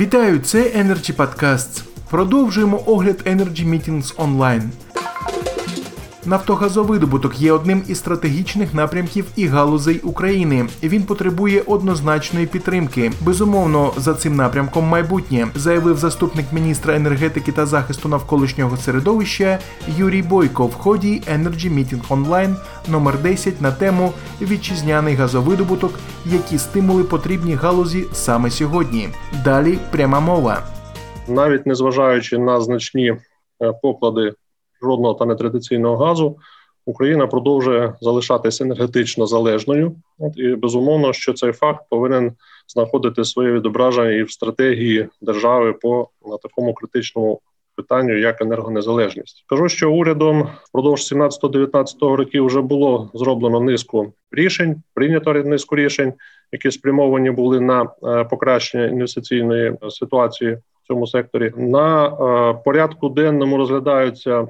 Вітаю, це Podcasts. Продовжуємо огляд Energy Meetings Online. Нафтогазовидобуток є одним із стратегічних напрямків і галузей України. Він потребує однозначної підтримки. Безумовно, за цим напрямком майбутнє, заявив заступник міністра енергетики та захисту навколишнього середовища Юрій Бойко в ході Energy Meeting Online номер 10 на тему Вітчизняний газовидобуток, які стимули потрібні галузі саме сьогодні. Далі пряма мова. Навіть незважаючи на значні е, поклади жодного та нетрадиційного газу, Україна продовжує залишатися енергетично залежною. От і безумовно, що цей факт повинен знаходити своє відображення і в стратегії держави по на такому критичному питанню, як енергонезалежність. Кажу, що урядом впродовж 17-19 років вже було зроблено низку рішень, прийнято низку рішень, які спрямовані були на е, покращення інвестиційної ситуації в цьому секторі. На е, порядку денному розглядаються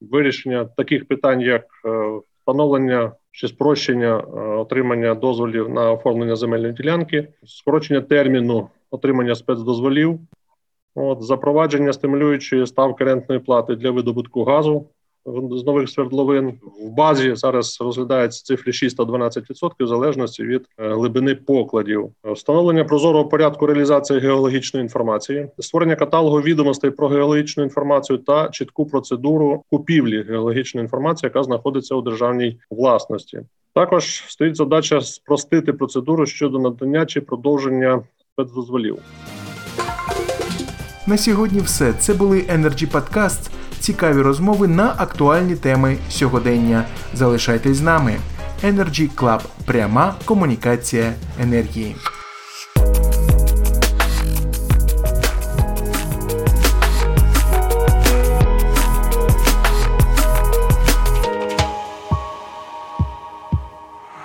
вирішення таких питань, як е, встановлення чи спрощення е, отримання дозволів на оформлення земельної ділянки, скорочення терміну отримання спецдозволів, от запровадження стимулюючої ставки рентної плати для видобутку газу з нових свердловин. В базі зараз розглядаються цифри 6 та 12% в залежності від е, глибини покладів, встановлення прозорого порядку реалізації геологічної інформації, створення каталогу відомостей про геологічну інформацію та чітку процедуру купівлі геологічної інформації, яка знаходиться у державній власності. Також стоїть задача спростити процедуру щодо надання чи продовження спецдозволів. На сьогодні, все це були Energy Podcasts цікаві розмови на актуальні теми сьогодення. Залишайтесь з нами. Energy Club. пряма комунікація енергії.